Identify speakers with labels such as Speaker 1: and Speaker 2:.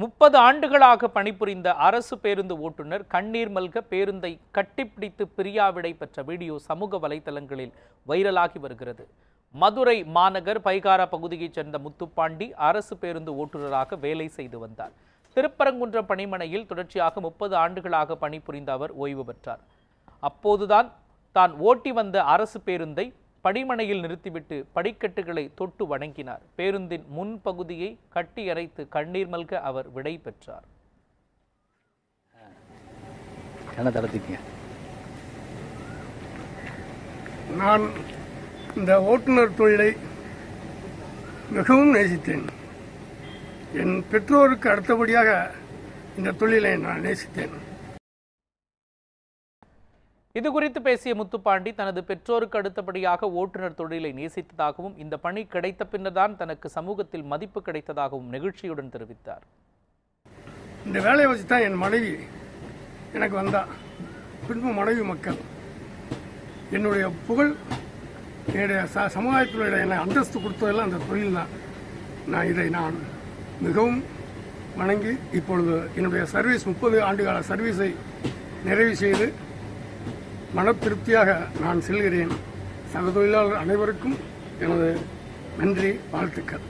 Speaker 1: முப்பது ஆண்டுகளாக பணிபுரிந்த அரசு பேருந்து ஓட்டுநர் கண்ணீர் மல்க பேருந்தை கட்டிப்பிடித்து பிரியாவிடை பெற்ற வீடியோ சமூக வலைதளங்களில் வைரலாகி வருகிறது. மதுரை மாநகர் பைகாரா பகுதியைச் சேர்ந்த முத்துப்பாண்டி அரசு பேருந்து ஓட்டுநராக வேலை செய்து வந்தார். திருப்பரங்குன்றம் பணிமனையில் தொடர்ச்சியாக முப்பது ஆண்டுகளாக பணிபுரிந்த அவர் ஓய்வு பெற்றார். அப்போதுதான் தான் ஓட்டி வந்த அரசு பேருந்தை படிமனையில் நிறுத்திவிட்டு படிக்கட்டுகளை தொட்டு வணங்கினார். பேருந்தின் முன் பகுதியை கட்டி அரைத்து கண்ணீர் மல்க அவர் விடை பெற்றார்.
Speaker 2: நான் இந்த ஓட்டுநர் தொழிலை மிகவும் நேசித்தேன். என் பெற்றோருக்கு அடுத்தபடியாக இந்த தொழிலை நான் நேசித்தேன்.
Speaker 1: இது குறித்து பேசிய முத்துப்பாண்டி தனது பெற்றோருக்கு அடுத்தபடியாக ஓட்டுநர் தொழிலை நேசித்ததாகவும் இந்த பணி கிடைத்த பின்னர்தான் தனக்கு சமூகத்தில் மதிப்பு கிடைத்ததாகவும் நெகிழ்ச்சியுடன் தெரிவித்தார்.
Speaker 2: இந்த வேலையை வச்சு தான் என் மனைவி எனக்கு வந்தா. பின்பு மனைவி மக்கள். என்னுடைய புகழ் என்னுடைய ச சமுதாயத்தினுடைய என்னை அந்தஸ்து கொடுத்ததெல்லாம் அந்த தொழில் தான் நான் இதை நான் மிகவும் வணங்கி இப்பொழுது என்னுடைய சர்வீஸ் முப்பது ஆண்டுகால சர்வீஸை நிறைவு செய்து மன திருப்தியாக நான் செல்கிறேன். சக தொழிலாளர் அனைவருக்கும் எனது நன்றி வாழ்த்துக்கள்.